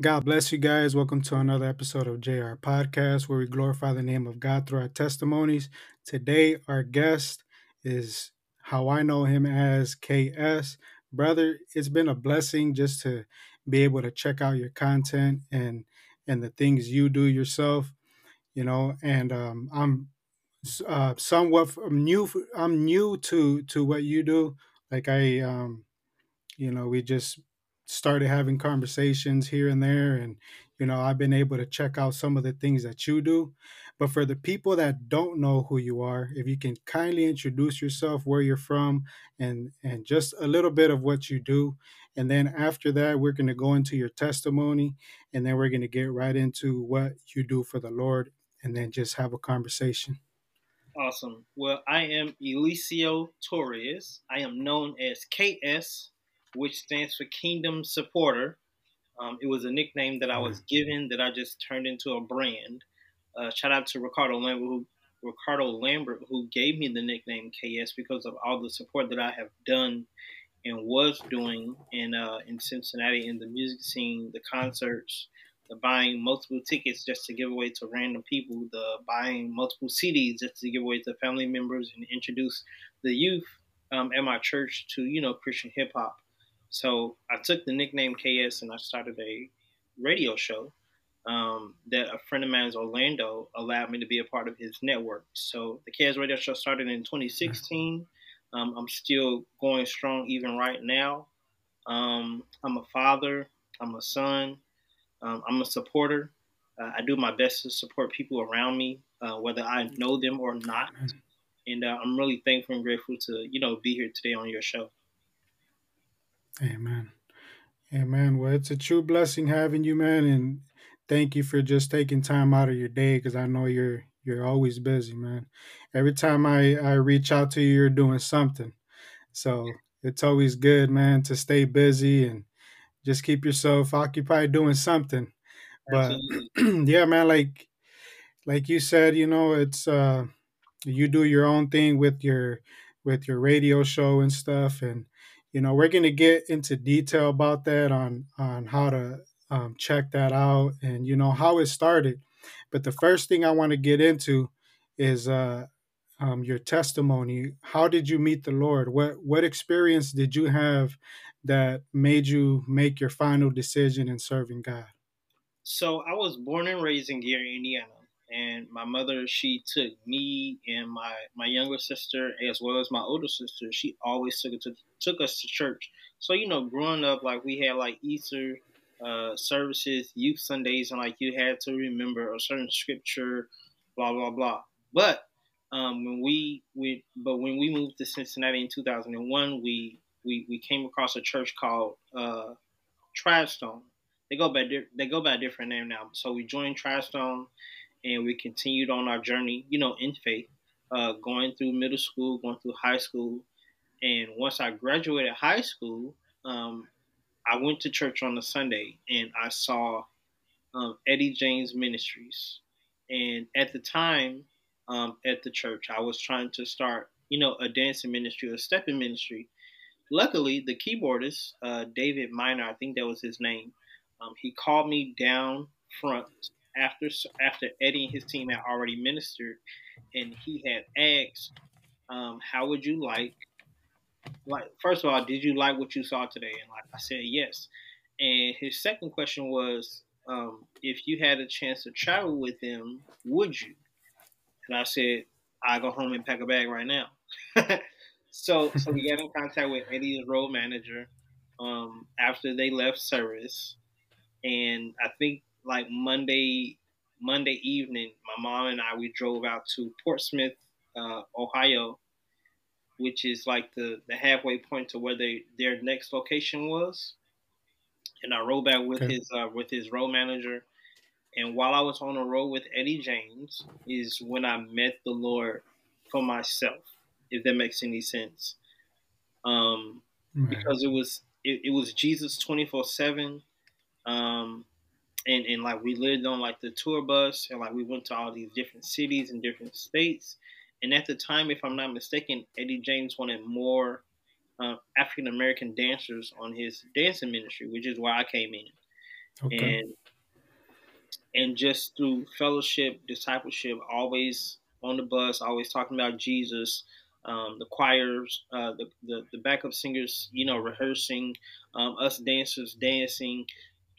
God bless you guys. Welcome to another episode of Jayare Podcast where we glorify the name of God through our testimonies. Today, our guest is how I know him as KS. Brother, it's been a blessing just to be able to check out your content and and the things you do yourself, you know, and um, I'm uh, somewhat I'm new I'm new to to what you do. Like I um you know, we just started having conversations here and there and you know i've been able to check out some of the things that you do. But for the people that don't know who you are if you can kindly introduce yourself where you're from and and just a little bit of what you do. And then after that we're going to go into your testimony and then we're going to get right into what you do for the lord and then just have a conversation. Awesome. Well i am Eliseo Torrez. I am known as ks which stands for Kingdom Supporter. Um, it was a nickname that I was given that I just turned into a brand. Uh, shout out to Ricardo Lambert, who Ricardo Lambert, who gave me the nickname KS because of all the support that I have done and was doing in uh, in Cincinnati in the music scene, the concerts, the buying multiple tickets just to give away to random people, the buying multiple CDs just to give away to family members and introduce the youth um, at my church to you know Christian hip hop. So I took the nickname KS and I started a radio show um, that a friend of mine's Orlando allowed me to be a part of his network. So the KS radio show started in 2016. Um, I'm still going strong even right now. Um, I'm a father. I'm a son. Um, I'm a supporter. Uh, I do my best to support people around me, uh, whether I know them or not. And uh, I'm really thankful and grateful to you know be here today on your show. Amen. Amen. Well, it's a true blessing having you, man, and thank you for just taking time out of your day because I know you're you're always busy, man. Every time I I reach out to you, you're doing something. So it's always good, man, to stay busy and just keep yourself occupied doing something. But yeah, man, like like you said, you know, it's uh you do your own thing with your with your radio show and stuff and you know we're going to get into detail about that on on how to um, check that out and you know how it started. But the first thing i want to get into is uh, um, your testimony. How did you meet the lord? What what experience did you have that made you make your final decision in serving god? So i was born and raised in gary indiana and my mother she took me and my my younger sister as well as my older sister she always took it to took us to church so you know growing up like we had like easter uh, services youth sundays and like you had to remember a certain scripture blah blah blah but um, when we we but when we moved to cincinnati in 2001 we we, we came across a church called uh, Tribestone. They go by they go by a different name now. So we joined Tribestone, and we continued on our journey, you know, in faith, uh, going through middle school, going through high school. And once I graduated high school, um, I went to church on a Sunday and I saw um, Eddie James Ministries. And at the time, um, at the church, I was trying to start, you know, a dancing ministry, a stepping ministry. Luckily, the keyboardist, uh, David Miner, I think that was his name, um, he called me down front after after Eddie and his team had already ministered, and he had asked, um, "How would you like?" Like, first of all, did you like what you saw today? And like I said, yes. And his second question was, um, if you had a chance to travel with them, would you? And I said, I go home and pack a bag right now. so, so we got in contact with Eddie's road manager um, after they left service, and I think like Monday Monday evening, my mom and I we drove out to Portsmouth, uh, Ohio, which is like the, the halfway point to where they their next location was. And I rode back with okay. his uh, with his road manager. And while I was on the road with Eddie James, is when I met the Lord for myself, if that makes any sense. Um, right. Because it was it, it was Jesus twenty four seven. Um, and and like we lived on like the tour bus and like we went to all these different cities and different states and at the time if i'm not mistaken eddie james wanted more uh, african american dancers on his dancing ministry which is why i came in okay. and and just through fellowship, discipleship, always on the bus, always talking about Jesus. Um, the choirs, uh, the, the, the backup singers, you know, rehearsing, um, us dancers dancing,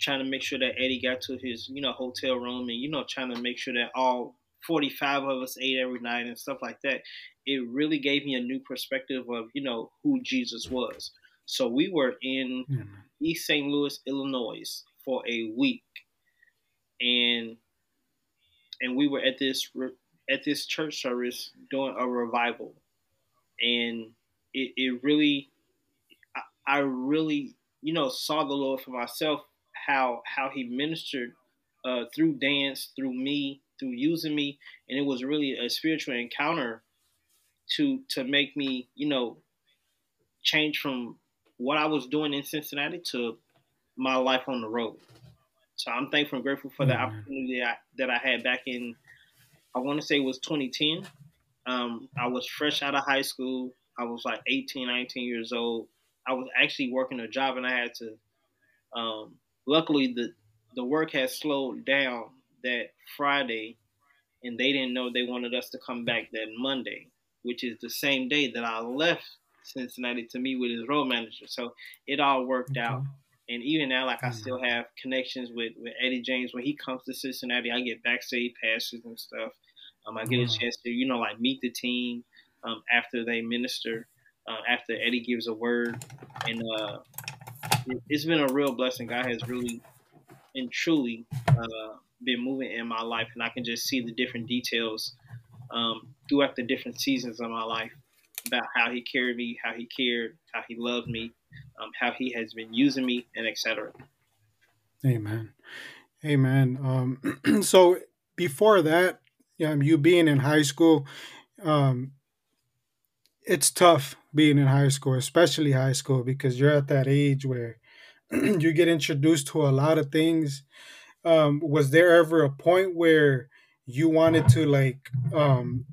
trying to make sure that Eddie got to his, you know, hotel room, and you know, trying to make sure that all 45 of us ate every night and stuff like that. It really gave me a new perspective of, you know, who Jesus was. So we were in mm-hmm. East St. Louis, Illinois for a week. And and we were at this at this church service doing a revival. And it, it really I, I really, you know, saw the Lord for myself how how he ministered uh, through dance, through me, through using me, and it was really a spiritual encounter to to make me, you know, change from what I was doing in Cincinnati to my life on the road. So I'm thankful and grateful for the mm-hmm. opportunity that I, that I had back in, I want to say it was 2010. Um, I was fresh out of high school. I was like 18, 19 years old. I was actually working a job and I had to, um, luckily the, the work had slowed down that Friday and they didn't know they wanted us to come back that Monday, which is the same day that I left Cincinnati to meet with his road manager. So it all worked okay. out. And even now, like I mm. still have connections with, with Eddie James. When he comes to Cincinnati, I get backstage passes and stuff. Um, I get a chance to, you know, like meet the team um, after they minister, uh, after Eddie gives a word. And uh, it, has been a real blessing. God has really and truly uh, been moving in my life. And I can just see the different details um, throughout the different seasons of my life about how he carried me, how he cared, how he loved me, um, how he has been using me, and etc. Amen. Amen. Um, so before that, um, you being in high school, um, it's tough being in high school, especially high school, because you're at that age where you get introduced to a lot of things. Um, was there ever a point where you wanted to like um,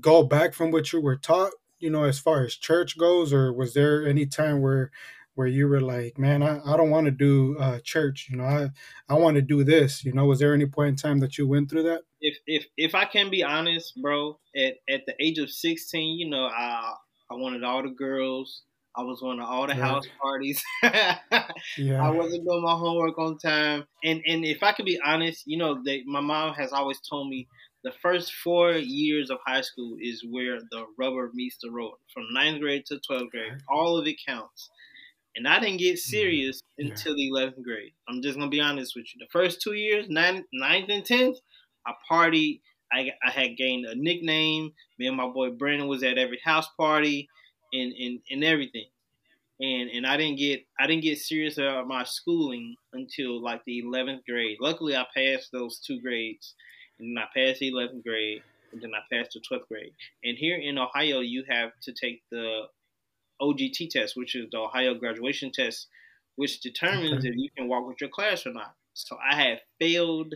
go back from what you were taught you know, as far as church goes, or was there any time where where you were like, man, I, I don't want to do uh, church, you know, I I want to do this, you know, was there any point in time that you went through that? If if if I can be honest, bro, at at the age of sixteen, you know, I I wanted all the girls. I was going to all the house parties. yeah. I wasn't doing my homework on time. And and if I could be honest, you know, they, my mom has always told me the first four years of high school is where the rubber meets the road. From ninth grade to 12th grade, all of it counts. And I didn't get mm-hmm. serious yeah. until the 11th grade. I'm just going to be honest with you. The first two years, ninth, ninth and 10th, I partied. I, I had gained a nickname. Me and my boy Brandon was at every house party and, and, and everything. And and I didn't get I didn't get serious about my schooling until like the 11th grade. Luckily, I passed those two grades and then I passed the 11th grade, and then I passed the 12th grade. And here in Ohio, you have to take the OGT test, which is the Ohio graduation test, which determines okay. if you can walk with your class or not. So I had failed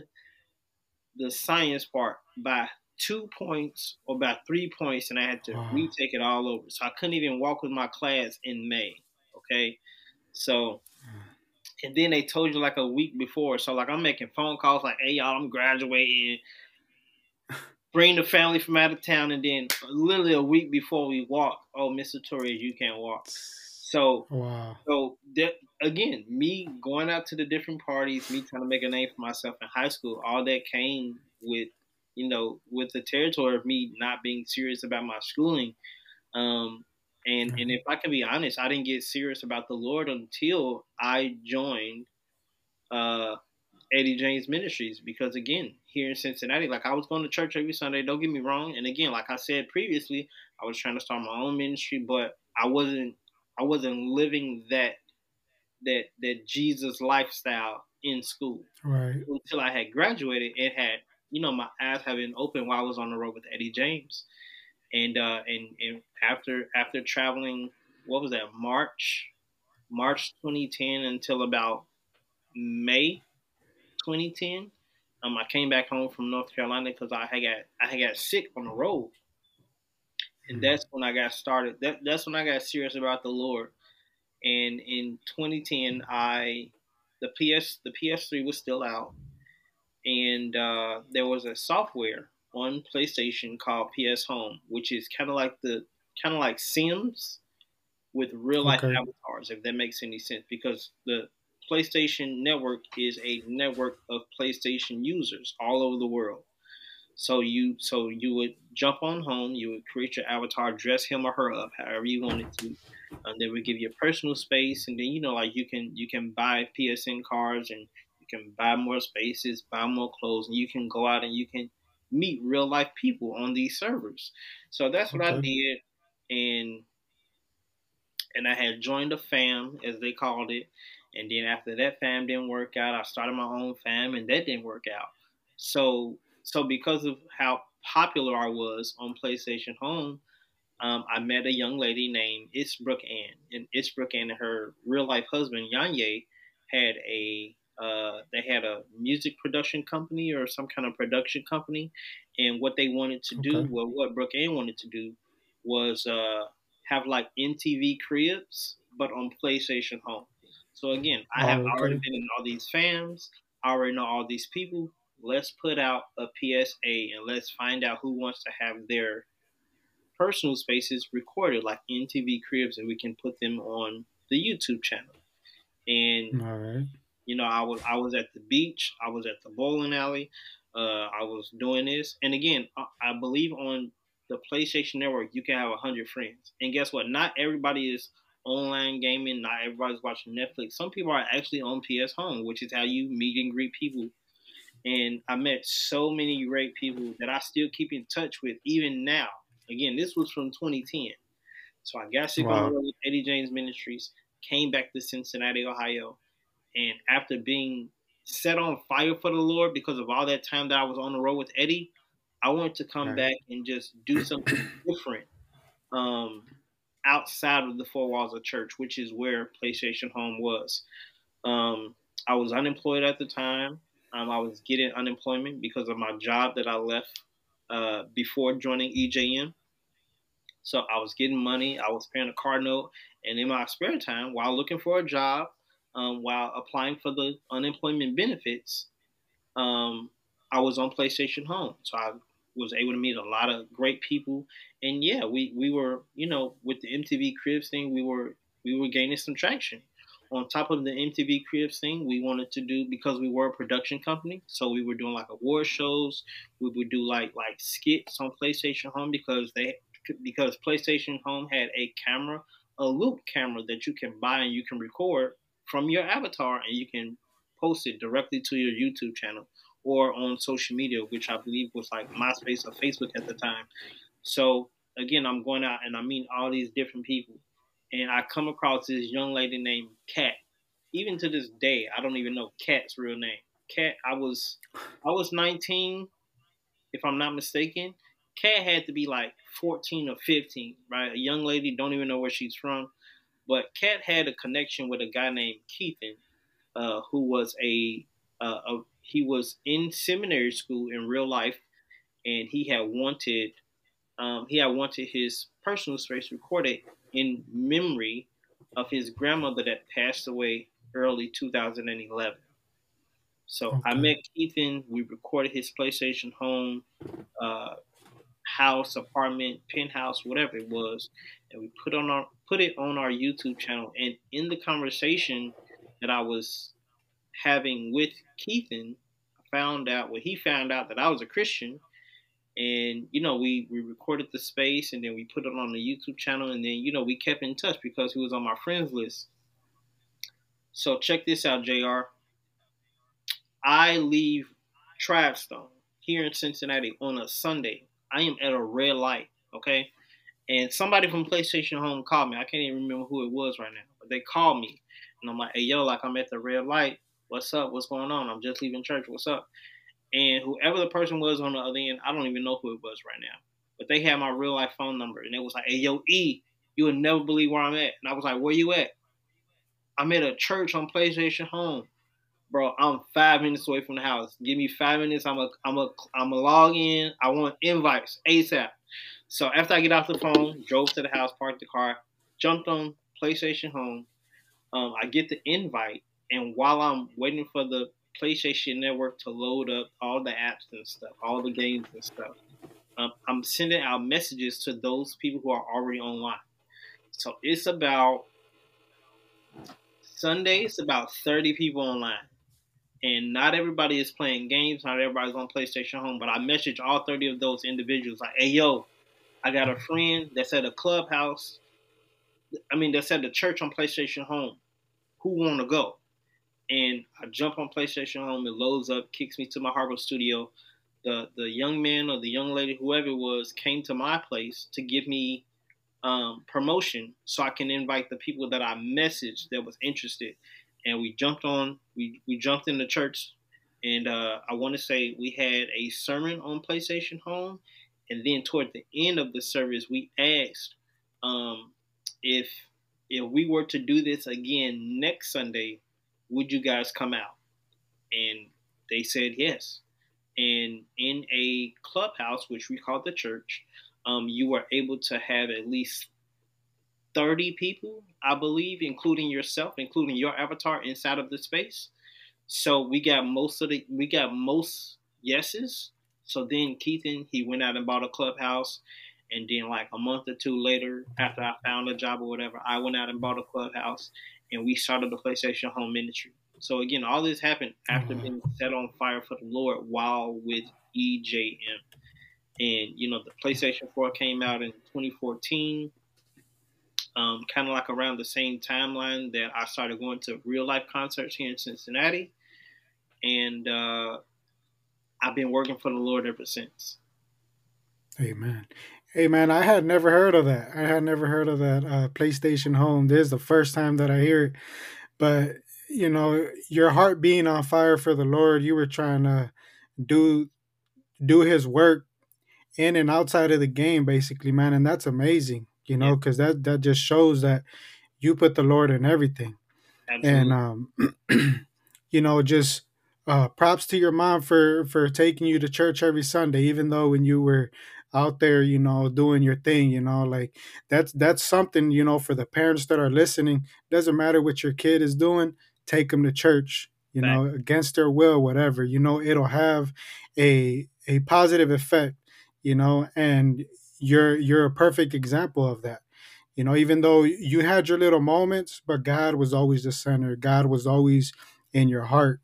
the science part by two points or by three points, and I had to wow. retake it all over. So I couldn't even walk with my class in May. Okay, so hmm. and then they told you like a week before. So like I'm making phone calls like, "Hey y'all, I'm graduating." Bring the family from out of town, and then literally a week before we walk, oh, Mr. Torrez, you can't walk. So, wow. so that, again, me going out to the different parties, me trying to make a name for myself in high school, all that came with, you know, with the territory of me not being serious about my schooling. Um, and and if I can be honest, I didn't get serious about the Lord until I joined uh, Eddie James Ministries because again, here in Cincinnati, like I was going to church every Sunday. Don't get me wrong. And again, like I said previously, I was trying to start my own ministry, but I wasn't I wasn't living that that that Jesus lifestyle in school. Right. Until I had graduated, it had you know my eyes have been open while I was on the road with Eddie James and uh, and and after after traveling, what was that March, March 2010 until about May 2010. Um, I came back home from North Carolina because I had got I had got sick on the road, and mm-hmm. that's when I got started. That that's when I got serious about the Lord. And in 2010, I the PS the PS3 was still out, and uh, there was a software on PlayStation called PS Home, which is kind of like the kind of like Sims with real life okay. avatars, if that makes any sense, because the PlayStation Network is a network of PlayStation users all over the world. So you so you would jump on home, you would create your avatar, dress him or her up however you wanted to, and they would give you personal space, and then you know like you can you can buy PSN cards and you can buy more spaces, buy more clothes, and you can go out and you can meet real life people on these servers. So that's what okay. I did, and and I had joined a fam as they called it, and then after that fam didn't work out, I started my own fam, and that didn't work out. So so because of how popular I was on PlayStation Home, um, I met a young lady named Isbrook Ann, and Isbrook Ann and her real life husband Yanye had a uh, they had a music production company or some kind of production company, and what they wanted to do, well, what Brooke Ann wanted to do, was uh, have like MTV cribs, but on PlayStation Home. So again, I have oh, okay. already been in all these fans. I already know all these people let's put out a PSA and let's find out who wants to have their personal spaces recorded like MTV Cribs and we can put them on the YouTube channel. And all right. you know, I was I was at the beach, I was at the bowling alley, uh, I was doing this, and again, I, I believe on the PlayStation Network you can have a hundred friends, and guess what? Not everybody is online gaming. Not everybody's watching Netflix. Some people are actually on PS Home, which is how you meet and greet people and I met so many great people that I still keep in touch with even now. Again, this was from 2010. So I got sick wow. with Eddie James Ministries, came back to Cincinnati, Ohio, and after being set on fire for the Lord because of all that time that I was on the road with Eddie, I wanted to come right. back and just do something different um, outside of the four walls of church, which is where PlayStation Home was. Um, I was unemployed at the time. Um, I was getting unemployment because of my job that I left uh, before joining EJM. So I was getting money, I was paying a car note, and in my spare time, while looking for a job, um, while applying for the unemployment benefits, um, I was on PlayStation Home. So I was able to meet a lot of great people, and yeah, we we were you know with the MTV Cribs thing, we were we were gaining some traction on top of the MTV Cribs thing, we wanted to do because we were a production company, so we were doing like award shows. We would do like like skits on PlayStation Home because they because PlayStation Home had a camera, a loop camera that you can buy and you can record from your avatar and you can post it directly to your YouTube channel or on social media, which I believe was like MySpace or Facebook at the time. So again, I'm going out and I meet all these different people and I come across this young lady named Kat. Even to this day, I don't even know Kat's real name. Kat, I was I was 19, if I'm not mistaken. Kat had to be like 14 or 15, right? A young lady, don't even know where she's from. But Kat had a connection with a guy named Keithan, uh, who was a, uh, a he was in seminary school in real life, and he had wanted um, he had wanted his personal space recorded in memory of his grandmother that passed away early 2011. So okay. I met Keithan. We recorded his PlayStation home, uh, house, apartment, penthouse, whatever it was, and we put on our put it on our YouTube channel. And in the conversation that I was having with Keithan, I found out well, he found out that I was a Christian, and you know we we recorded the space and then we put it on the youtube channel and then you know we kept in touch because he was on my friends list. So check this out jr i leave Travstone here in cincinnati on a sunday. I am at a red light okay? And somebody from playstation home called me. I can't even remember who it was right now but they called me. And i'm like hey yo like i'm at the red light. What's up? What's going on? I'm just leaving church. What's up and whoever the person was on the other end, I don't even know who it was right now. But they had my real life phone number, and it was like, "Hey, yo, E, you would never believe where I'm at." And I was like, "Where you at?" I'm at a church on PlayStation Home, bro. I'm five minutes away from the house. Give me five minutes. I'm a, I'm a, I'm a log in. I want invites ASAP. So after I get off the phone, drove to the house, parked the car, jumped on PlayStation Home. Um, I get the invite and while I'm waiting for the PlayStation Network to load up all the apps and stuff, all the games and stuff, um, I'm sending out messages to those people who are already online. So it's about Sunday. It's about 30 people online and not everybody is playing games. Not everybody's on PlayStation Home, but I message all 30 of those individuals like, "Hey, yo, I got a friend that's at a clubhouse. I mean, that's at the church on PlayStation Home. Who want to go?" And I jump on PlayStation Home. It loads up, kicks me to my Harbor studio. The the young man or the young lady, whoever it was, came to my place to give me um, promotion so I can invite the people that I messaged that was interested and we jumped on we, we jumped in the church and uh, I want to say we had a sermon on PlayStation Home, and then toward the end of the service, we asked um, if if we were to do this again next Sunday, would you guys come out? And they said yes. And in a clubhouse, which we call the church, um, you were able to have at least 30 people, I believe, including yourself, including your avatar inside of the space. So we got most of the we got most yeses. So then Keithan he went out and bought a clubhouse, and then like a month or two later, after I found a job or whatever, I went out and bought a clubhouse, and we started the PlayStation Home Ministry. So again, all this happened after being set on fire for the Lord while with EJM. And you know, the PlayStation 4 came out in 2014 um, kind of like around the same timeline that I started going to real life concerts here in Cincinnati. And uh, I've been working for the Lord ever since. Amen. Hey man, I had never heard of that. I had never heard of that uh, PlayStation Home. This is the first time that I hear it. But you know, your heart being on fire for the Lord, you were trying to do do His work in and outside of the game, basically, man, and that's amazing you know, because yeah. that that just shows that you put the Lord in everything. Absolutely. And um, you know, just uh, props to your mom for for taking you to church every Sunday, even though when you were out there, you know, doing your thing, you know, like that's that's something, you know, for the parents that are listening. Doesn't matter what your kid is doing, take them to church, you know, against their will, whatever. You know, it'll have a a positive effect, you know, and you're you're a perfect example of that you know even though you had your little moments but god was always the center god was always in your heart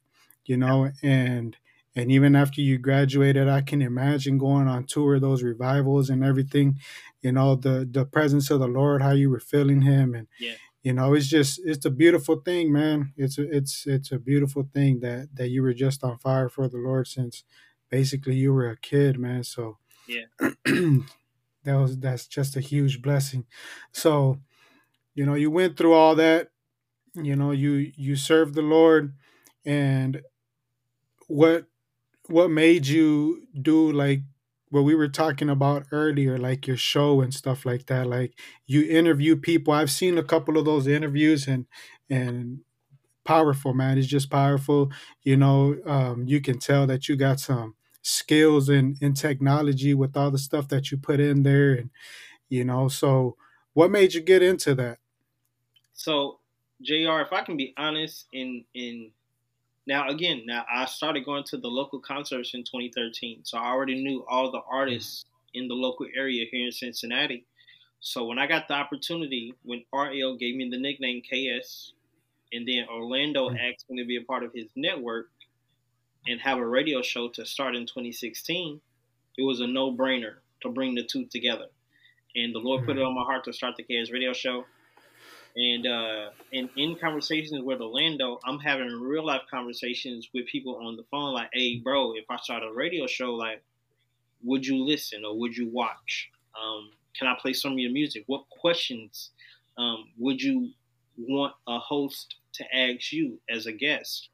you know and and even after you graduated i can imagine going on tour of those revivals and everything you know the the presence of the lord how you were feeling him. And yeah. you know it's just it's a beautiful thing man. It's a, it's it's a beautiful thing that that you were just on fire for the lord since basically you were a kid man. So yeah. that was that's just a huge blessing. So you know you went through all that you know you you served the lord. And what what made you do like what we were talking about earlier like your show and stuff like that? Like you interview people. I've seen a couple of those interviews and and powerful man. It's just powerful. You know um, you can tell that you got some skills in in technology with all the stuff that you put in there and you know so what made you get into that? So jr if i can be honest in in now again now i started going to the local concerts in 2013 so i already knew all the artists in the local area here in cincinnati so when i got the opportunity when rl gave me the nickname ks and then orlando mm-hmm. asked me to be a part of his network and have a radio show to start in 2016, it was a no brainer to bring the two together. And the Lord put it on my heart to start the KS radio show. And uh, and in conversations with Orlando, I'm having real life conversations with people on the phone, like, "Hey, bro, if I start a radio show, like, would you listen or would you watch? Um, can I play some of your music? What questions um, would you want a host to ask you as a guest?"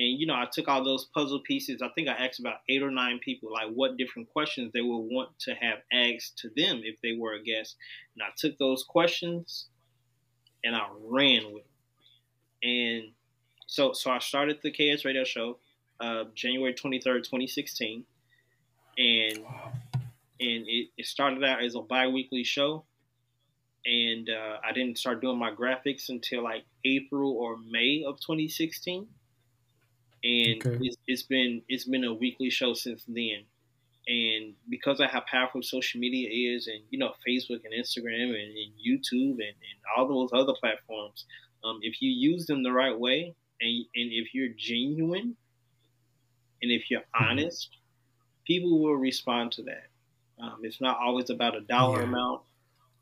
And you know, I took all those puzzle pieces. I think I asked about eight or nine people, like what different questions they would want to have asked to them if they were a guest. And I took those questions and I ran with them. And so, so I started the KS Radio Show, uh, January twenty third, twenty sixteen, and and it, it started out as a bi weekly show, and uh, I didn't start doing my graphics until like April or May of 2016. And okay. it's, it's been it's been a weekly show since then. And because of how powerful social media is, and you know Facebook and Instagram and, and YouTube and, and, all those other platforms, um, if you use them the right way, and and if you're genuine, and if you're mm-hmm. honest, people will respond to that. Um, it's not always about a dollar yeah. amount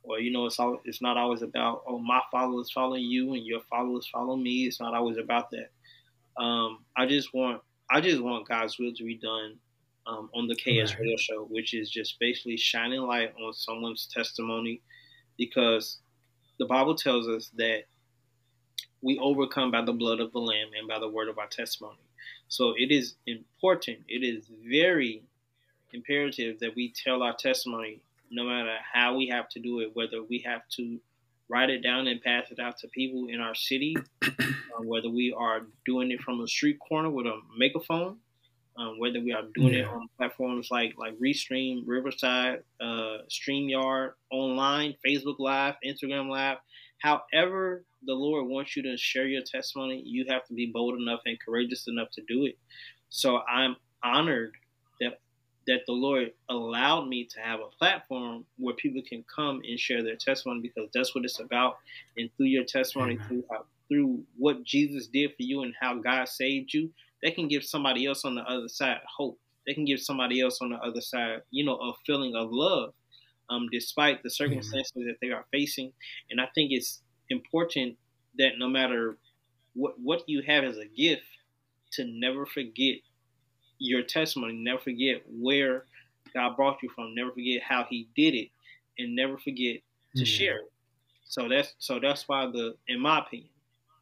or you know, it's all, it's not always about oh my followers follow you and your followers follow me. It's not always about that. Um, I just want I just want God's will to be done um, on the KS right. Radio Show, which is just basically shining light on someone's testimony, because the Bible tells us that we overcome by the blood of the Lamb and by the word of our testimony. So it is important. It is very imperative that we tell our testimony no matter how we have to do it, whether we have to write it down and pass it out to people in our city, um, whether we are doing it from a street corner with a megaphone, um, whether we are doing yeah. it on platforms like like Restream, Riverside, uh, Streamyard, online, Facebook Live, Instagram Live. However, the Lord wants you to share your testimony, you have to be bold enough and courageous enough to do it. So I'm honored that that the Lord allowed me to have a platform where people can come and share their testimony because that's what it's about. And through your testimony, Amen. through how, through what Jesus did for you and how God saved you, they can give somebody else on the other side hope. They can give somebody else on the other side, you know, a feeling of love, um, despite the circumstances Amen. that they are facing. And I think it's important that no matter what what you have as a gift, to never forget your testimony. Never forget where God brought you from. Never forget how He did it, and never forget to mm. share it. So that's so that's why the, in my opinion,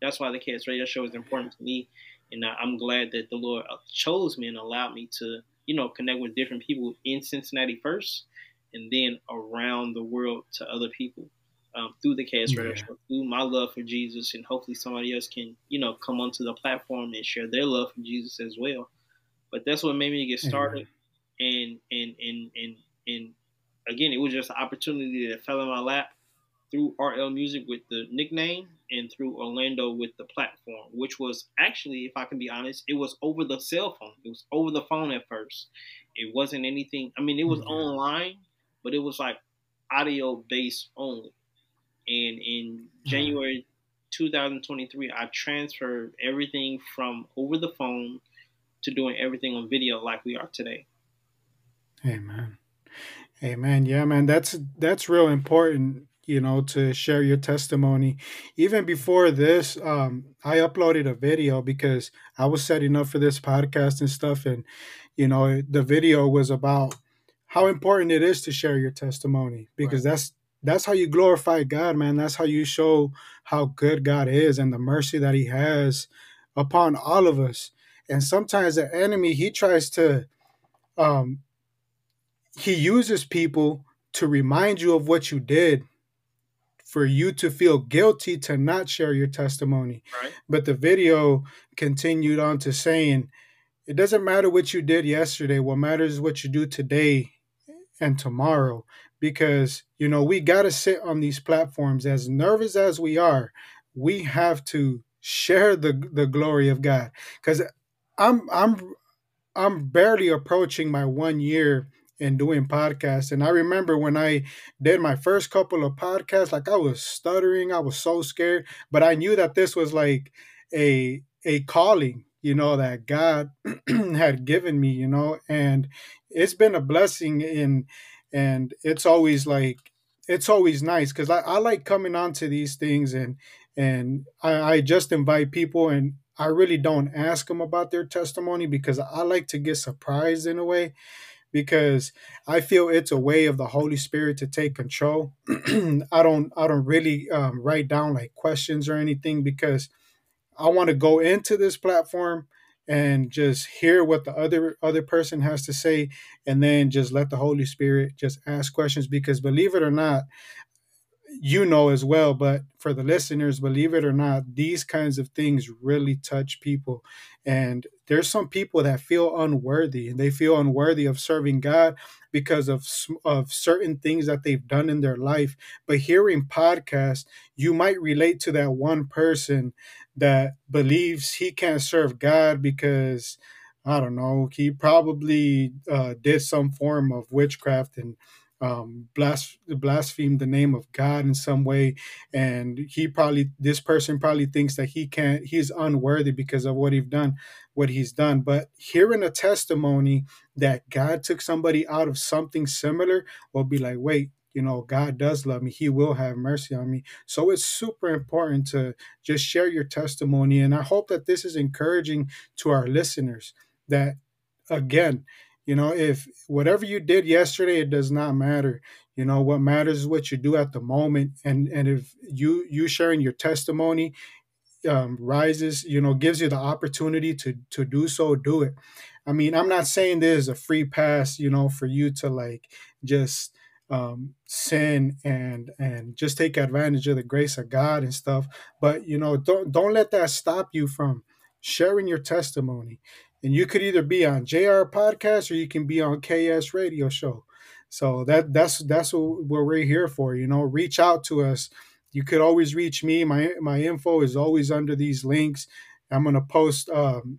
that's why the KS Radio Show is important to me, and I'm glad that the Lord chose me and allowed me to, you know, connect with different people in Cincinnati first, and then around the world to other people. Um, through the Radio Show, through my love for Jesus, and hopefully somebody else can, you know, come onto the platform and share their love for Jesus as well. But that's what made me get started. And and and and and again, it was just an opportunity that fell in my lap through RL Music with the nickname and through Orlando with the platform, which was actually, if I can be honest, it was over the cell phone. It was over the phone at first. It wasn't anything. I mean, it was mm-hmm. online, but it was like audio based only. And in mm-hmm. January 2023, I transferred everything from over the phone to doing everything on video like we are today. Amen. Amen. Yeah, man, that's that's real important, you know, to share your testimony. Even before this, um, I uploaded a video because I was setting up for this podcast and stuff, and you know, the video was about how important it is to share your testimony because right. that's that's how you glorify God, man. That's how you show how good God is and the mercy that He has upon all of us and sometimes the enemy he tries to um he uses people to remind you of what you did for you to feel guilty to not share your testimony. Right. but the video continued on to saying it doesn't matter what you did yesterday. What matters is what you do today and tomorrow. Because you know we got to sit on these platforms. As nervous as we are we have to share the the glory of god. Because I'm I'm I'm barely approaching my one year in doing podcasts. And I remember when I did my first couple of podcasts, like I was stuttering, I was so scared, but I knew that this was like a a calling, you know, that God had given me, you know, and it's been a blessing in and it's always like it's always nice because I, I like coming onto these things and and I, I just invite people and I really don't ask them about their testimony because I like to get surprised in a way because I feel it's a way of the Holy Spirit to take control. I don't I don't really um, write down like questions or anything because I want to go into this platform and just hear what the other other person has to say and then just let the Holy Spirit just ask questions because believe it or not you know as well, but for the listeners, believe it or not, these kinds of things really touch people. And there's some people that feel unworthy and they feel unworthy of serving God because of of certain things that they've done in their life. But hearing podcasts, you might relate to that one person that believes he can't serve God because I don't know, he probably uh, did some form of witchcraft and um, blas- blaspheme the name of God in some way, and he probably this person probably thinks that he can't, he's unworthy because of what he's done, what he's done. But hearing a testimony that God took somebody out of something similar will be like, wait, you know, God does love me. He will have mercy on me. So it's super important to just share your testimony. And I hope that this is encouraging to our listeners that, again, you know, if whatever you did yesterday, it does not matter. You know, what matters is what you do at the moment. And and if you you sharing your testimony um, rises, you know, gives you the opportunity to to do so, do it. I mean, I'm not saying there's a free pass, you know, for you to like just um, sin and and just take advantage of the grace of God and stuff. But you know, don't don't let that stop you from sharing your testimony and you could either be on Jayare podcast or you can be on KS radio show. So that that's that's what, what we're here for. You know, reach out to us. You could always reach me. My my info is always under these links. I'm gonna post um,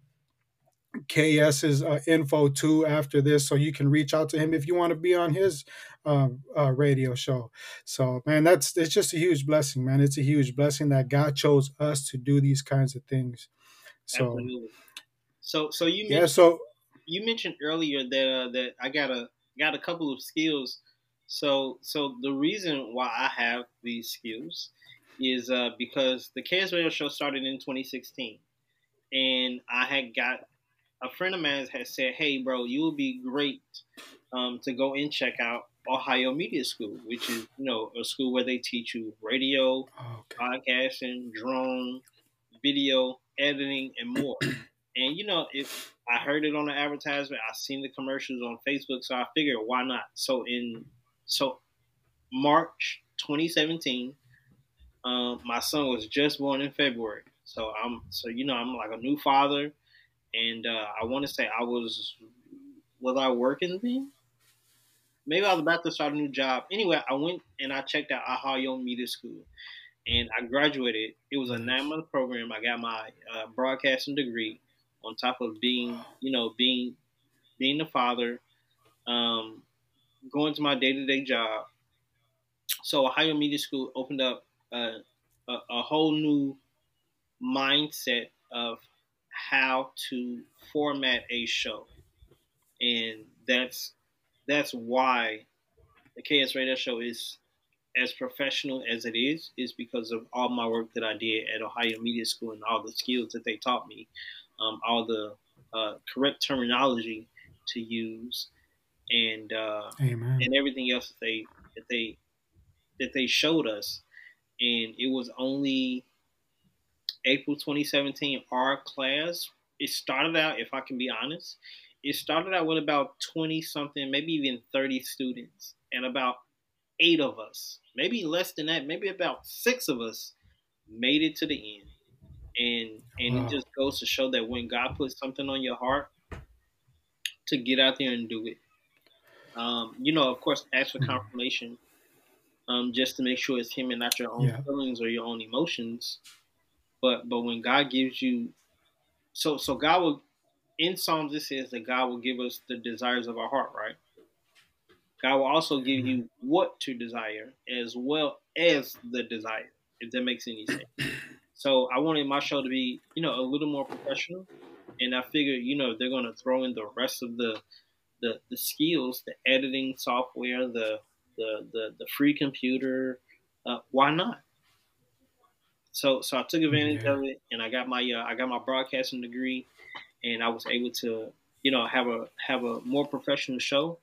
KS's uh, info too after this, so you can reach out to him if you want to be on his uh, uh, radio show. So, man, that's it's just a huge blessing, man. It's a huge blessing that God chose us to do these kinds of things. So, Absolutely. So so you yeah, so you mentioned earlier that uh, that I got a got a couple of skills. So so the reason why I have these skills is uh, because the KS Radio Show started in 2016, and I had got a friend of mine had said, "Hey, bro, you would be great um, to go and check out Ohio Media School, which is you know a school where they teach you radio, okay. podcasting, drone, video editing, and more." And you know, if I heard it on the advertisement, I seen the commercials on Facebook, so I figured why not. So in so March 2017, um, my son was just born in February. So I'm so you know I'm like a new father, and uh, I want to say I was was I working then? Maybe I was about to start a new job. Anyway, I went and I checked out Ohio Media School, and I graduated. It was a nine month program. I got my uh, broadcasting degree on top of being, you know, being being a father, um, going to my day to day job. So Ohio Media School opened up a, a, a whole new mindset of how to format a show, and that's that's why the KS Radio Show is as professional as it is, is because of all my work that I did at Ohio Media School and all the skills that they taught me um, all the uh, correct terminology to use, and uh, and everything else that they that they that they showed us. And it was only April 2017. Our class it started out, if I can be honest, it started out with about 20 something, maybe even 30 students, and about eight of us, maybe less than that, maybe about six of us made it to the end and and wow. it just goes to show that when God puts something on your heart, to get out there and do it. Um, you know, of course, ask for hmm. confirmation, um, just to make sure it's Him and not your own yeah. feelings or your own emotions. But but when God gives you, so so God will, in Psalms it says that God will give us the desires of our heart, right? God will also give you what to desire as well as the desire, if that makes any sense. So I wanted my show to be, you know, a little more professional. And I figured, you know, they're going to throw in the rest of the, the, the skills, the editing software, the, the, the, the free computer. Uh, why not? So, so I took advantage yeah. of it and I got my, uh, I got my broadcasting degree and I was able to, you know, have a, have a more professional show.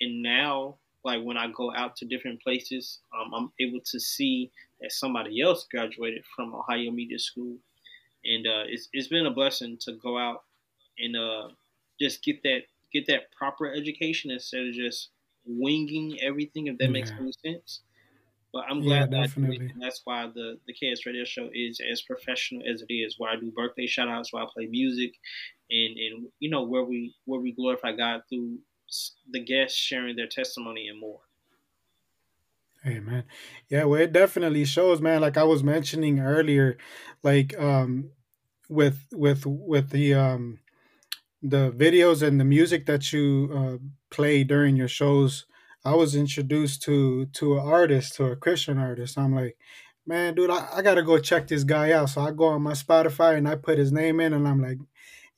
And now, like when I go out to different places, um, I'm able to see that somebody else graduated from Ohio Media School, and uh, it's it's been a blessing to go out and uh, just get that get that proper education instead of just winging everything. If that yeah. makes any sense. But I'm glad yeah. That that's why the the KS Radio Show is as professional as it is. Where I do birthday shout outs, where I play music, and and you know where we where we glorify God through the guests sharing their testimony and more. Hey man. Yeah, well it definitely shows, man. Like I was mentioning earlier, like um with with with the um the videos and the music that you uh, play during your shows, I was introduced to to an artist, to a Christian artist. I'm like, man, dude, I, I gotta go check this guy out. So I go on my Spotify and I put his name in, and I'm like,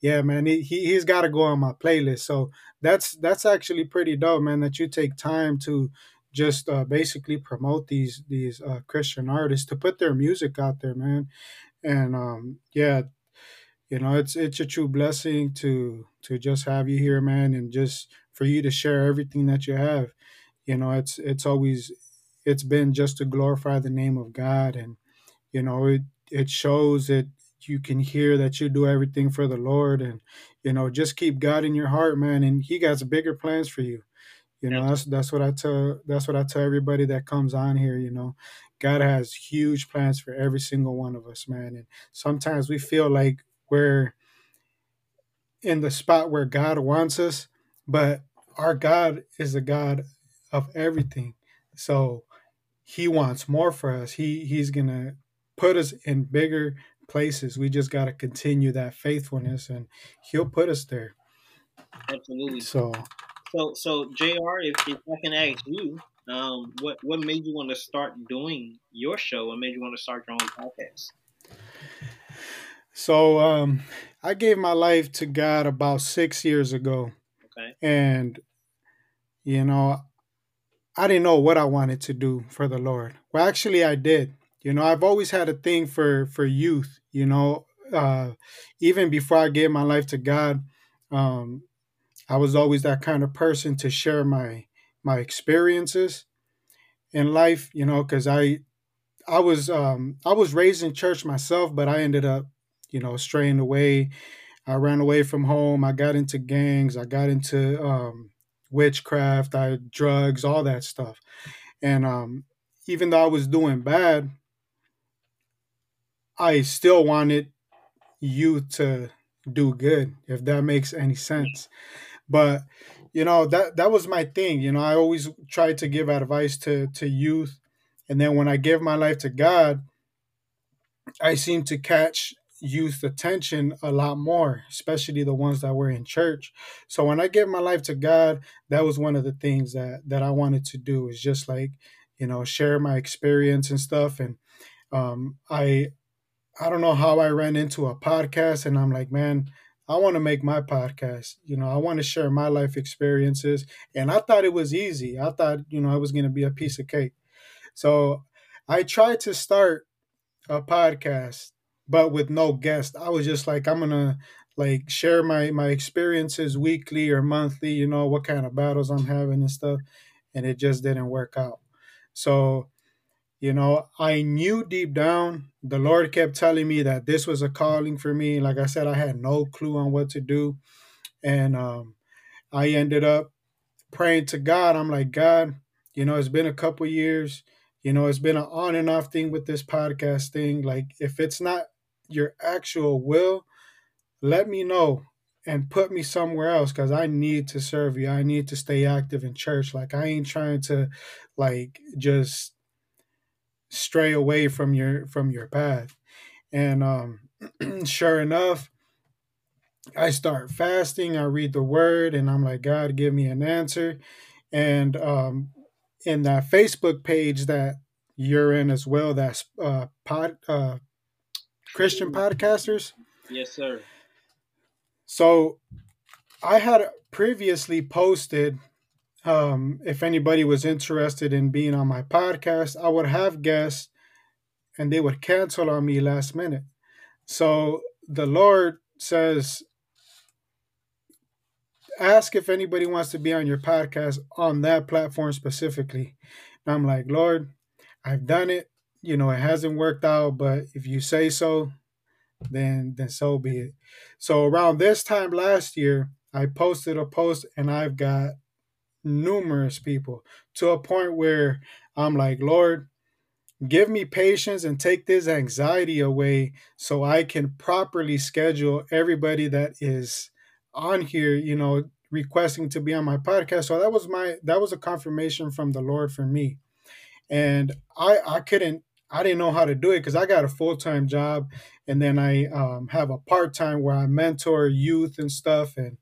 yeah, man, he, he he's got to go on my playlist. So that's that's actually pretty dope, man. That you take time to just uh, basically promote these these uh, Christian artists to put their music out there, man. And um, yeah, you know, it's it's a true blessing to to just have you here, man, and just for you to share everything that you have. You know, it's it's always it's been just to glorify the name of God, and you know, it it shows that you can hear that you do everything for the Lord, and you know, just keep God in your heart, man, and He got bigger plans for you. You know, that's that's what I tell that's what I tell everybody that comes on here, you know. God has huge plans for every single one of us, man. And sometimes we feel like we're in the spot where God wants us, but our God is a God of everything. So he wants more for us. He he's going to put us in bigger places. We just got to continue that faithfulness and he'll put us there. Absolutely. So so, so Jayare If, if I can ask you, um, what what made you want to start doing your show? What made you want to start your own podcast? So, um, I gave my life to God about six years ago. Okay. And, you know, I didn't know what I wanted to do for the Lord. Well, actually, I did. You know, I've always had a thing for for youth. You know, uh, even before I gave my life to God, um, I was always that kind of person to share my my experiences in life, you know, because I I was um, I was raised in church myself, but I ended up, you know, straying away. I ran away from home. I got into gangs. I got into um, witchcraft. I drugs, all that stuff. And um, even though I was doing bad, I still wanted you to do good, if that makes any sense. But you know that that was my thing. You know, I always tried to give advice to to youth, and then when I give my life to God, I seem to catch youth attention a lot more, especially the ones that were in church. So when I gave my life to God, that was one of the things that that I wanted to do is just like, you know, share my experience and stuff. And um, I I don't know how I ran into a podcast and I'm like, man, I want to make my podcast. You know, I want to share my life experiences. And I thought it was easy. I thought, you know, I was going to be a piece of cake. So I tried to start a podcast, but with no guest. I was just like, I'm going to like share my my experiences weekly or monthly, you know, what kind of battles I'm having and stuff. And it just didn't work out. So you know, I knew deep down the Lord kept telling me that this was a calling for me. Like I said, I had no clue on what to do. And um, I ended up praying to God. I'm like, God, you know, it's been a couple years. You know, it's been an on and off thing with this podcast thing. Like, if it's not your actual will, let me know and put me somewhere else because I need to serve you. I need to stay active in church. Like, I ain't trying to, like, just stray away from your from your path. And um sure enough i start fasting i read the word and i'm like god give me an answer. And um in that facebook page that you're in as well that's uh pod uh christian podcasters? Yes sir. So i had previously posted um, if anybody was interested in being on my podcast, I would have guests and they would cancel on me last minute. So the Lord says, ask if anybody wants to be on your podcast on that platform specifically. And I'm like, Lord, I've done it. You know, it hasn't worked out, but if you say so, then then so be it. So around this time last year, I posted a post and I've got numerous people to a point where I'm like, Lord, give me patience and take this anxiety away so I can properly schedule everybody that is on here, you know, requesting to be on my podcast. So that was my that was a confirmation from the Lord for me. And I I couldn't I didn't know how to do it because I got a full time job, and then I um, have a part time where I mentor youth and stuff, and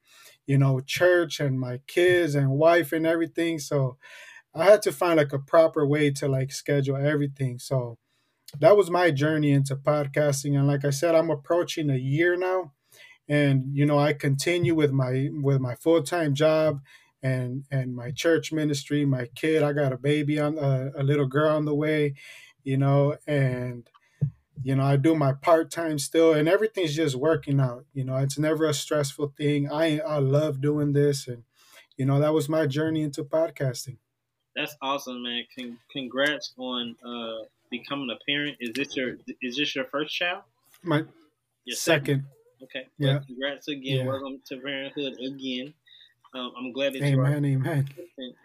you know, church and my kids and wife and everything. So I had to find like a proper way to like schedule everything. So that was my journey into podcasting, and like I said, I'm approaching a year now, and you know, I continue with my with my full time job. And, and my church ministry, my kid, I got a baby on uh, a little girl on the way, you know, and you know, I do my part time still, and everything's just working out. You know, it's never a stressful thing. I I love doing this, and you know, that was my journey into podcasting. That's awesome, man. Con- congrats on uh, becoming a parent. Is this your is this your first child? My your second. second. Okay. Yeah. Congrats again. Yeah. Welcome to parenthood again. Um, I'm glad that amen, are amen.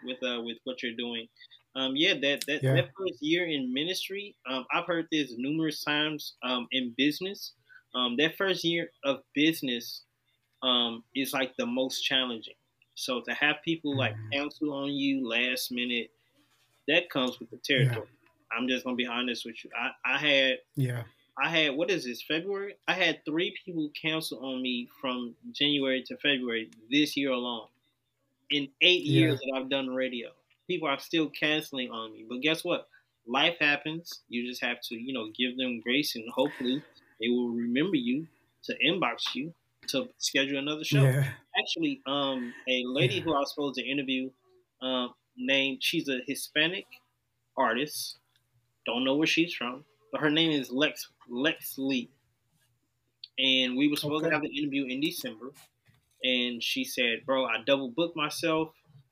with uh, with what you're doing. Um, yeah, that that, yeah. that first year in ministry, um, I've heard this numerous times um, in business. Um, that first year of business um, is like the most challenging. So to have people like mm-hmm. counsel on you last minute, that comes with the territory. Yeah. I'm just gonna be honest with you. I, I had yeah. I had what is this February? I had three people cancel on me from January to February this year alone. In eight yeah. years that I've done radio, people are still canceling on me. But guess what? Life happens. You just have to, you know, give them grace and hopefully they will remember you to inbox you to schedule another show. Yeah. Actually, um, a lady yeah. who I was supposed to interview, um, named she's a Hispanic artist. Don't know where she's from, but her name is Lex Lex Lee. And we were supposed okay. to have an interview in December. And she said, Bro, I double booked myself.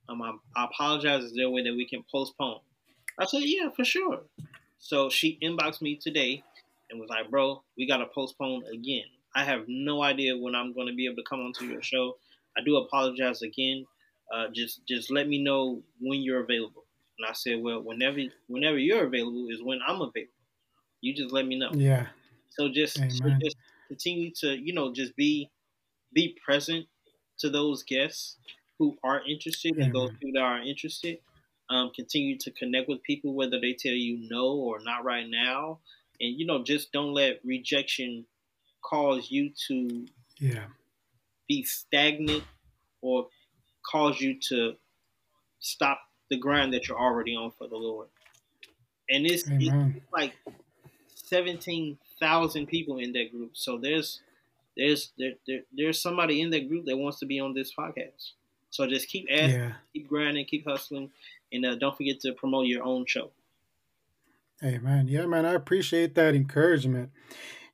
Um, I, I apologize. Is there a way that we can postpone? I said, yeah, for sure. So she inboxed me today and was like, bro, we got to postpone again. I have no idea when I'm going to be able to come onto your show. I do apologize again. Uh, just just let me know when you're available. And I said, well, whenever whenever you're available is when I'm available. You just let me know. Yeah. So just so just continue to you know just be be present to those guests who are interested and those people that are interested. Um, continue to connect with people, whether they tell you no or not right now, and you know, just don't let rejection cause you to yeah be stagnant or cause you to stop the grind that you're already on for the Lord. And it's, it's like seventeen thousand people in that group, so there's there's there, there, there's somebody in that group that wants to be on this podcast. So just keep adding, yeah. keep grinding, keep hustling, and uh, don't forget to promote your own show. Hey man, yeah man, I appreciate that encouragement.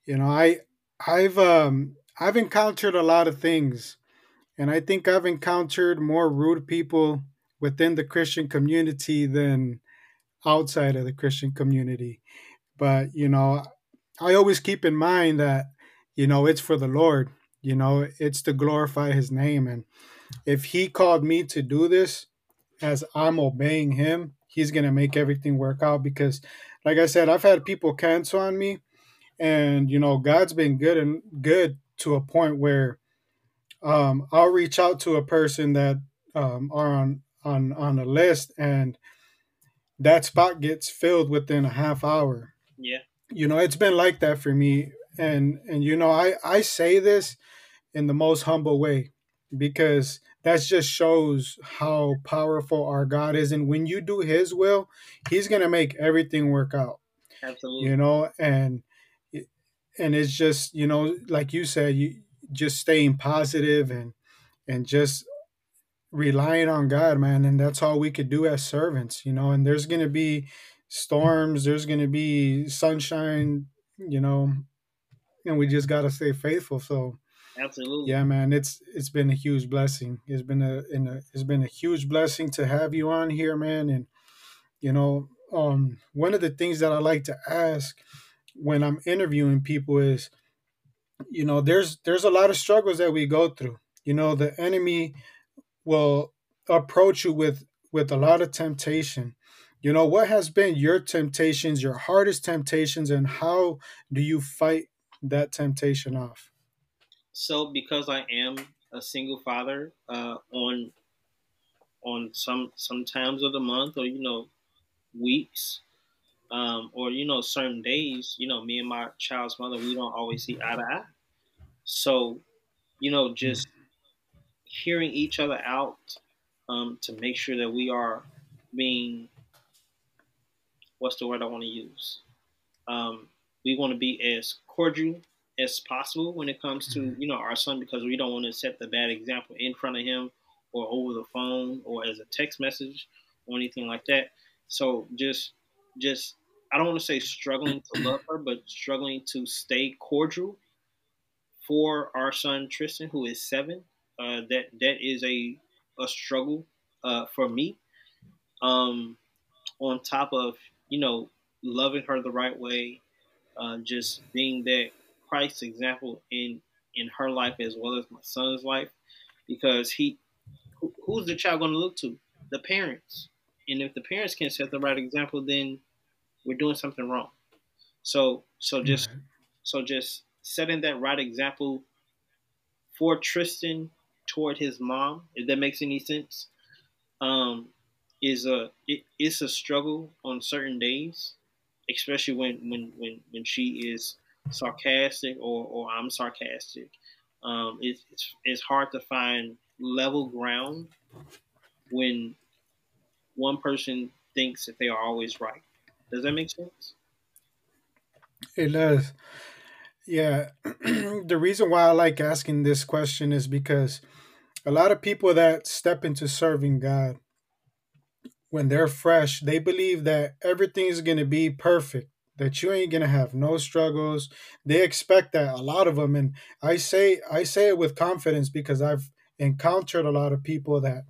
You know, I I've um I've encountered a lot of things, and I think I've encountered more rude people within the Christian community than outside of the Christian community. But you know, I always keep in mind that you know it's for the Lord. You know, it's to glorify His name, and if he called me to do this as I'm obeying him, he's going to make everything work out because like I said, I've had people cancel on me and you know, God's been good and good to a point where um, I'll reach out to a person that um, are on on on a list and that spot gets filled within a half hour. Yeah. You know, it's been like that for me and and you know, I I say this in the most humble way because that just shows how powerful our God is. And when you do His will, He's gonna make everything work out. Absolutely. You know, and and it's just you know, like you said, you just staying positive and and just relying on God, man. And that's all we could do as servants, you know. And there's gonna be storms, there's gonna be sunshine, you know, and we just gotta stay faithful. So Absolutely. Yeah, man, it's it's been a huge blessing. It's been a, in a it's been a huge blessing to have you on here, man. And you know, um, one of the things that I like to ask when I'm interviewing people is, you know, there's there's a lot of struggles that we go through. You know, the enemy will approach you with with a lot of temptation. you know, what has been your temptations, your hardest temptations, and how do you fight that temptation off? So, because I am a single father, uh, on on some some times of the month, or you know, weeks, um, or you know, certain days, you know, me and my child's mother, we don't always see eye to eye. So, you know, just hearing each other out um, to make sure that we are being what's the word I want to use? Um, we want to be as cordial as possible when it comes to mm-hmm. you know our son because we don't want to set the bad example in front of him or over the phone or as a text message or anything like that. So just just I don't want to say struggling to love her, but struggling to stay cordial for our son Tristan, who is seven. Uh, that that is a a struggle uh, for me. Um, on top of you know loving her the right way, uh, just being that Christ example in in her life as well as my son's life, because he who, who's the child going to look to? The parents, and if the parents can't set the right example, then we're doing something wrong. So so just mm-hmm. so just setting that right example for Tristan toward his mom, if that makes any sense, um, is a it, it's a struggle on certain days, especially when when when when she is sarcastic or or I'm sarcastic. Um, it's, it's it's hard to find level ground when one person thinks that they are always right. Does that make sense? It does. Yeah. the reason why I like asking this question is because a lot of people that step into serving God, when they're fresh, they believe that everything is going to be perfect, that you ain't to have no struggles. They expect that a lot of them. And I say, I say it with confidence because I've encountered a lot of people that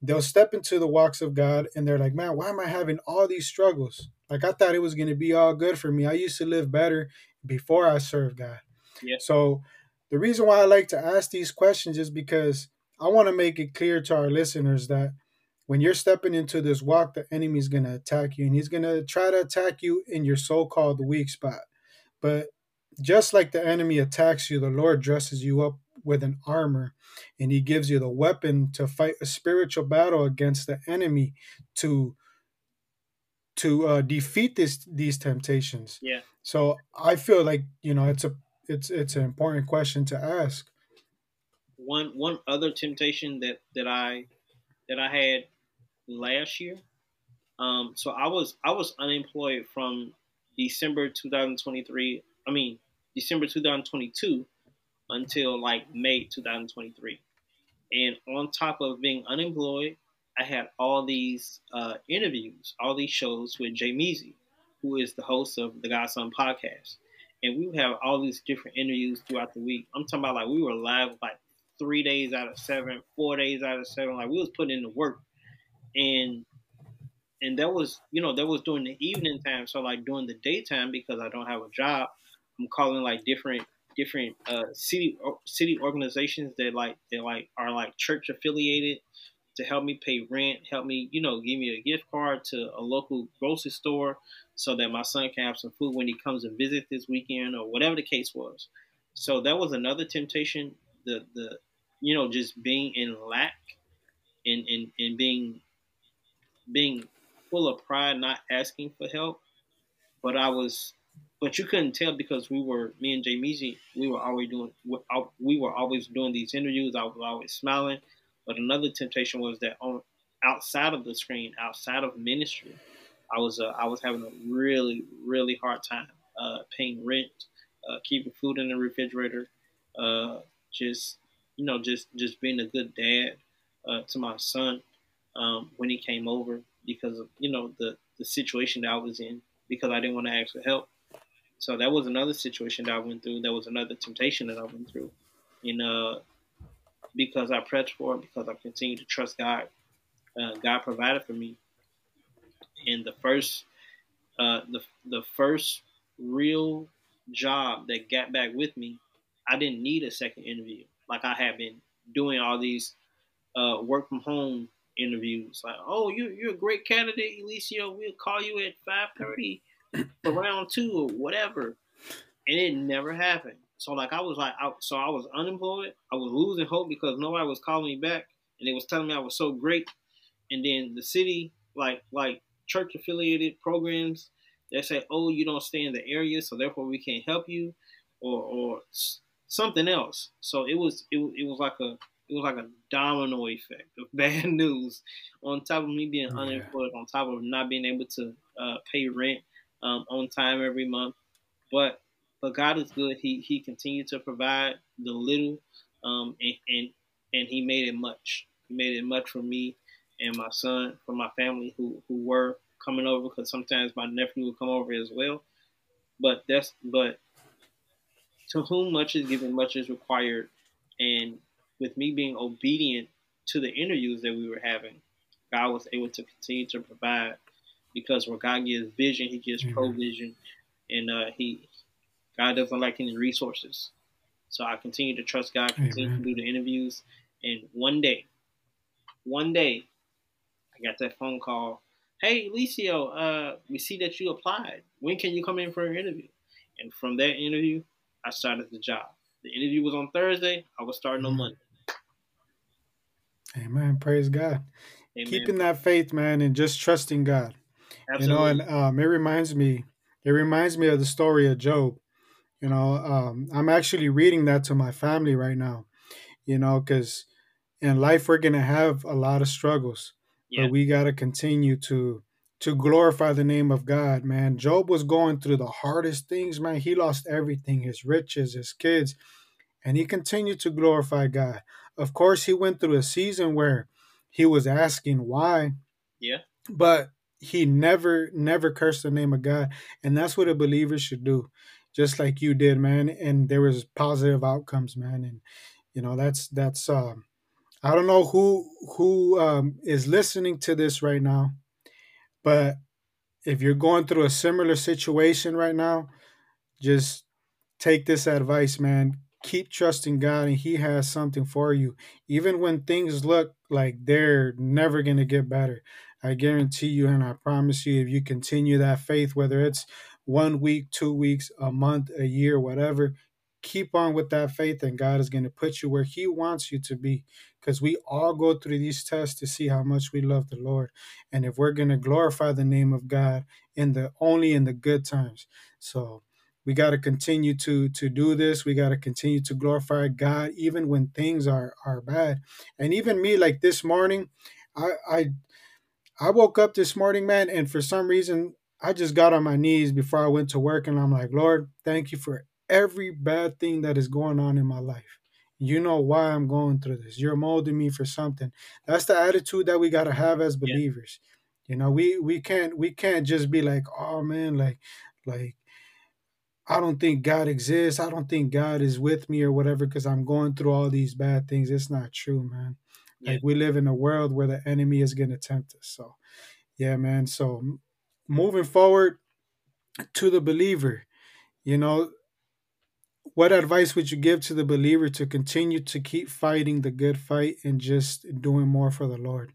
they'll step into the walks of God and they're like, man, why am I having all these struggles? Like I thought it was to be all good for me. I used to live better before I served God. Yeah. So the reason why I like to ask these questions is because I want to make it clear to our listeners that when you're stepping into this walk, the enemy is going to attack you and he's going to try to attack you in your so called weak spot. But just like the enemy attacks you, the Lord dresses you up with an armor and he gives you the weapon to fight a spiritual battle against the enemy to to uh, defeat this these temptations. Yeah. So I feel like you know it's a it's it's an important question to ask. One one other temptation that that I that I had last year. Um, so I was I was unemployed from December 2023. I mean December 2022 until like May 2023. And on top of being unemployed, I had all these uh, interviews, all these shows with Jay Measy, who is the host of the Godson podcast. And we would have all these different interviews throughout the week. I'm talking about like we were live like three days out of seven, four days out of seven. Like we was putting in the work. And and that was, you know, that was during the evening time. So like during the daytime, because I don't have a job, I'm calling like different different uh, city city organizations that like that like are like church affiliated to help me pay rent, help me, you know, give me a gift card to a local grocery store so that my son can have some food when he comes and visit this weekend or whatever the case was. So that was another temptation, the the you know, just being in lack and and, and being being full of pride, not asking for help. But I was but you couldn't tell because we were me and Measy, we were always doing we were always doing these interviews. I was always smiling. But another temptation was that on outside of the screen, outside of ministry, I was uh, I was having a really really hard time uh, paying rent, uh, keeping food in the refrigerator, uh, just you know just just being a good dad uh, to my son um, when he came over because of you know the the situation that I was in because I didn't want to ask for help. So that was another situation that I went through. That was another temptation that I went through. And uh, because I pressed for it, because I continued to trust God. Uh, God provided for me. And the first, uh, the the first real job that got back with me, I didn't need a second interview. Like I had been doing all these uh, work from home interviews. Like, oh, you you're a great candidate, Eliseo. We'll call you at five thirty for round two or whatever, and it never happened. So like I was like, I, so I was unemployed. I was losing hope because nobody was calling me back, and they was telling me I was so great. And then the city, like like church affiliated programs, they say, oh, you don't stay in the area, so therefore we can't help you, or or something else. So it was it, it was like a it was like a domino effect of bad news on top of me being yeah. unemployed, on top of not being able to uh, pay rent um, on time every month. But but God is good. He He continued to provide the little, um, and, and and He made it much. He made it much for me and my son, for my family who who were coming over because sometimes my nephew would come over as well. But that's but to whom much is given, much is required, and with me being obedient to the interviews that we were having, God was able to continue to provide because where God gives vision, He gives mm-hmm. provision, and uh, He God doesn't lack any resources. So I continue to trust God, continue to do the interviews, and one day, one day, I got that phone call. Hey, Eliseo, uh, we see that you applied. When can you come in for an interview? And from that interview, I started the job. The interview was on Thursday. I was starting on. Monday. Amen. Praise God. Amen. Keeping that faith, man, and just trusting God. Absolutely. You know, and um, it reminds me, it reminds me of the story of Job. You know, um, I'm actually reading that to my family right now. You know, because in life we're gonna have a lot of struggles, yeah. but we gotta continue to to glorify the name of God, man. Job was going through the hardest things, man. He lost everything, his riches, his kids, and he continued to glorify God. Of course, he went through a season where he was asking why. Yeah. But he never, never cursed the name of God. And that's what a believer should do. Just like you did, man. And there was positive outcomes, man. And you know, that's that's um I don't know who who um is listening to this right now, but if you're going through a similar situation right now, just take this advice, man keep trusting God and He has something for you. Even when things look like they're never going to get better, I guarantee you and I promise you, if you continue that faith, whether it's one week, two weeks, a month, a year, whatever, keep on with that faith and God is going to put you where He wants you to be. Because we all go through these tests to see how much we love the Lord. And if we're going to glorify the name of God in the only in the good times. So we got to continue to to do this. We got to continue to glorify god even when things are are bad. And even me like this morning i i i woke up this morning man and for some reason i just got on my knees before i went to work and i'm like lord thank you for every bad thing that is going on in my life. You know why i'm going through this. You're molding me for something. That's the attitude that we got to have as believers. Yeah. you know we we can't we can't just be like oh man like like I don't think God exists. I don't think God is with me or whatever because I'm going through all these bad things. It's not true, man. Yeah. Like we live in a world where the enemy is going to tempt us. So, yeah, man. So, moving forward to the believer, you know, what advice would you give to the believer to continue to keep fighting the good fight and just doing more for the Lord?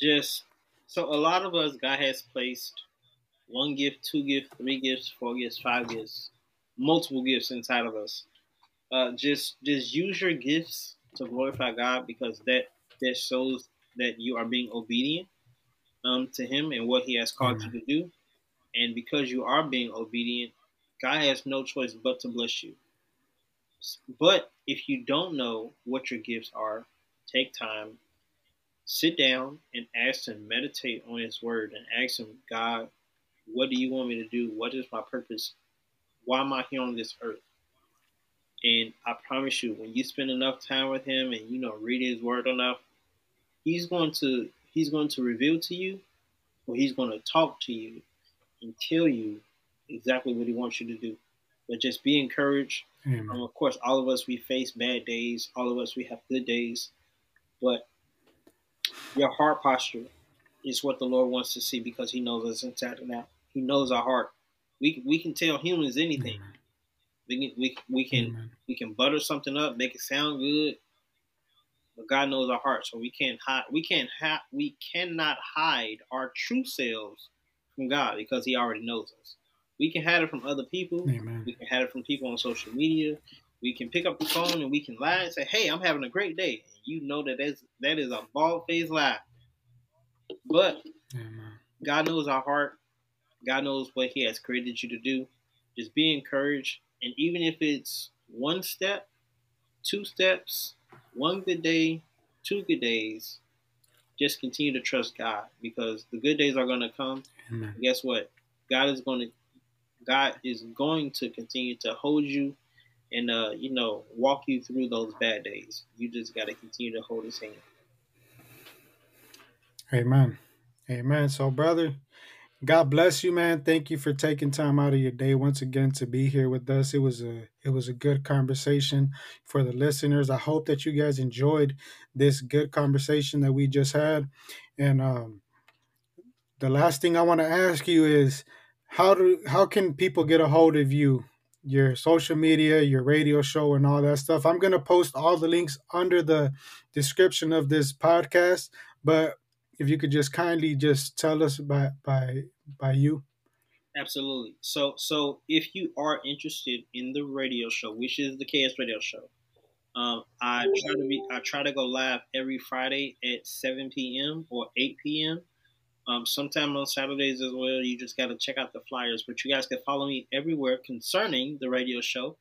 Just so a lot of us, God has placed one gift, two gifts, three gifts, four gifts, five gifts, multiple gifts inside of us. Uh, just just use your gifts to glorify God because that that shows that you are being obedient um, to Him and what He has called mm-hmm. you to do. And because you are being obedient, God has no choice but to bless you. But if you don't know what your gifts are, take time, sit down, and ask Him, meditate on His Word, and ask Him, God, what do you want me to do? What is my purpose? Why am I here on this earth? And I promise you, when you spend enough time with him and you know read his word enough, he's going to he's going to reveal to you, or he's going to talk to you and tell you exactly what he wants you to do. But just be encouraged. Um, of course, all of us we face bad days. All of us we have good days, but your heart posture is what the Lord wants to see because He knows us inside and out. He knows our heart. We we can tell humans anything. Amen. We can we, we can Amen. we can butter something up, make it sound good. but God knows our heart, so we can't hide. We can't have. We cannot hide our true selves from God because He already knows us. We can hide it from other people. Amen. We can hide it from people on social media. We can pick up the phone and we can lie and say, "Hey, I'm having a great day." You know that that's, that is a bald faced lie. But Amen. God knows our heart. God knows what He has created you to do. Just be encouraged, and even if it's one step, two steps, one good day, two good days, just continue to trust God because the good days are going to come. Amen. Guess what? God is going to God is going to continue to hold you and uh, you know walk you through those bad days. You just got to continue to hold His hand. Amen. Amen. So, brother, God bless you, man. Thank you for taking time out of your day once again to be here with us. It was a it was a good conversation for the listeners. I hope that you guys enjoyed this good conversation that we just had. And um, the last thing I want to ask you is how do how can people get a hold of you? Your social media, your radio show, and all that stuff. I'm gonna post all the links under the description of this podcast. But if you could just kindly just tell us by by by you. Absolutely. So so if you are interested in the radio show, which is the KS Radio Show, um, I try to be I try to go live every Friday at 7 p.m. or 8 p.m. Um, sometime on Saturdays as well. You just got to check out the flyers. But you guys can follow me everywhere concerning the radio show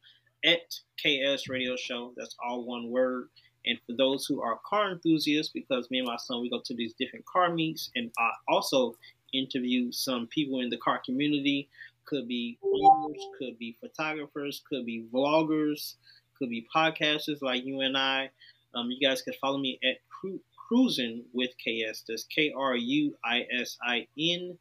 at KS Radio Show. That's all one word. And for those who are car enthusiasts, because me and my son, we go to these different car meets, and I also interview some people in the car community. Could be owners, could be photographers, could be vloggers, could be podcasters like you and I. Um, you guys can follow me at Cru- Cruising with KS. That's K R U I S I N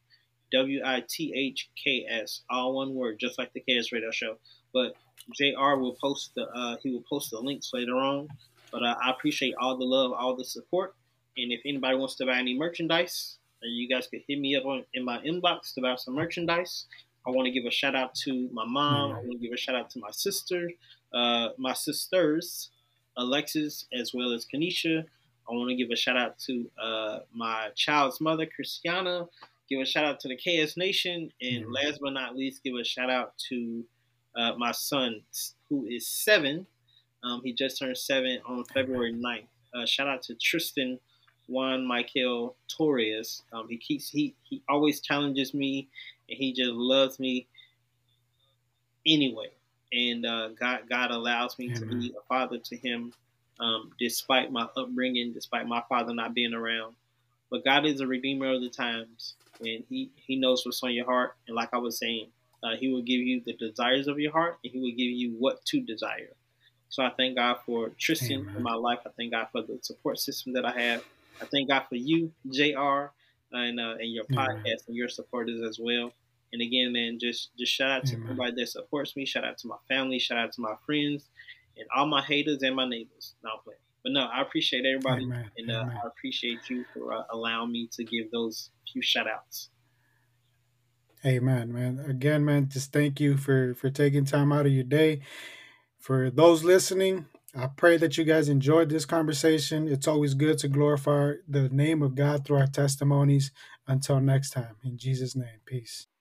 W I T H K S. All one word, just like the KS Radio Show. But Jayare will post the uh, he will post the links later on. But uh, I appreciate all the love, all the support. And if anybody wants to buy any merchandise, uh, you guys could hit me up on, in my inbox to buy some merchandise. I want to give a shout out to my mom. I want to give a shout out to my sister, uh, my sisters, Alexis as well as Kanisha. I want to give a shout out to uh, my child's mother, Christiana. Give a shout out to the KS Nation, and Mhm. last but not least, give a shout out to uh, my son, who is seven. Um, he just turned seven on February 9th. Uh, shout out to Tristan Juan Michael Torrez. Um, he keeps he he always challenges me, and he just loves me anyway. And uh, God God allows me to be a father to him, um, despite my upbringing, despite my father not being around. But God is a redeemer of the times, and he he knows what's on your heart. And like I was saying, uh, he will give you the desires of your heart, and he will give you what to desire. So I thank God for Tristan Amen. in my life. I thank God for the support system that I have. I thank God for you, Jayare and uh, and your Amen. podcast and your supporters as well. And again, man, just just shout out to Amen. everybody that supports me. Shout out to my family. Shout out to my friends, and all my haters and my neighbors. I'm playing, but no, I appreciate everybody, and uh, I appreciate you for uh, allowing me to give those few shout outs. Amen, man. Again, man, just thank you for for taking time out of your day. For those listening, I pray that you guys enjoyed this conversation. It's always good to glorify the name of God through our testimonies. Until next time, in Jesus' name, peace.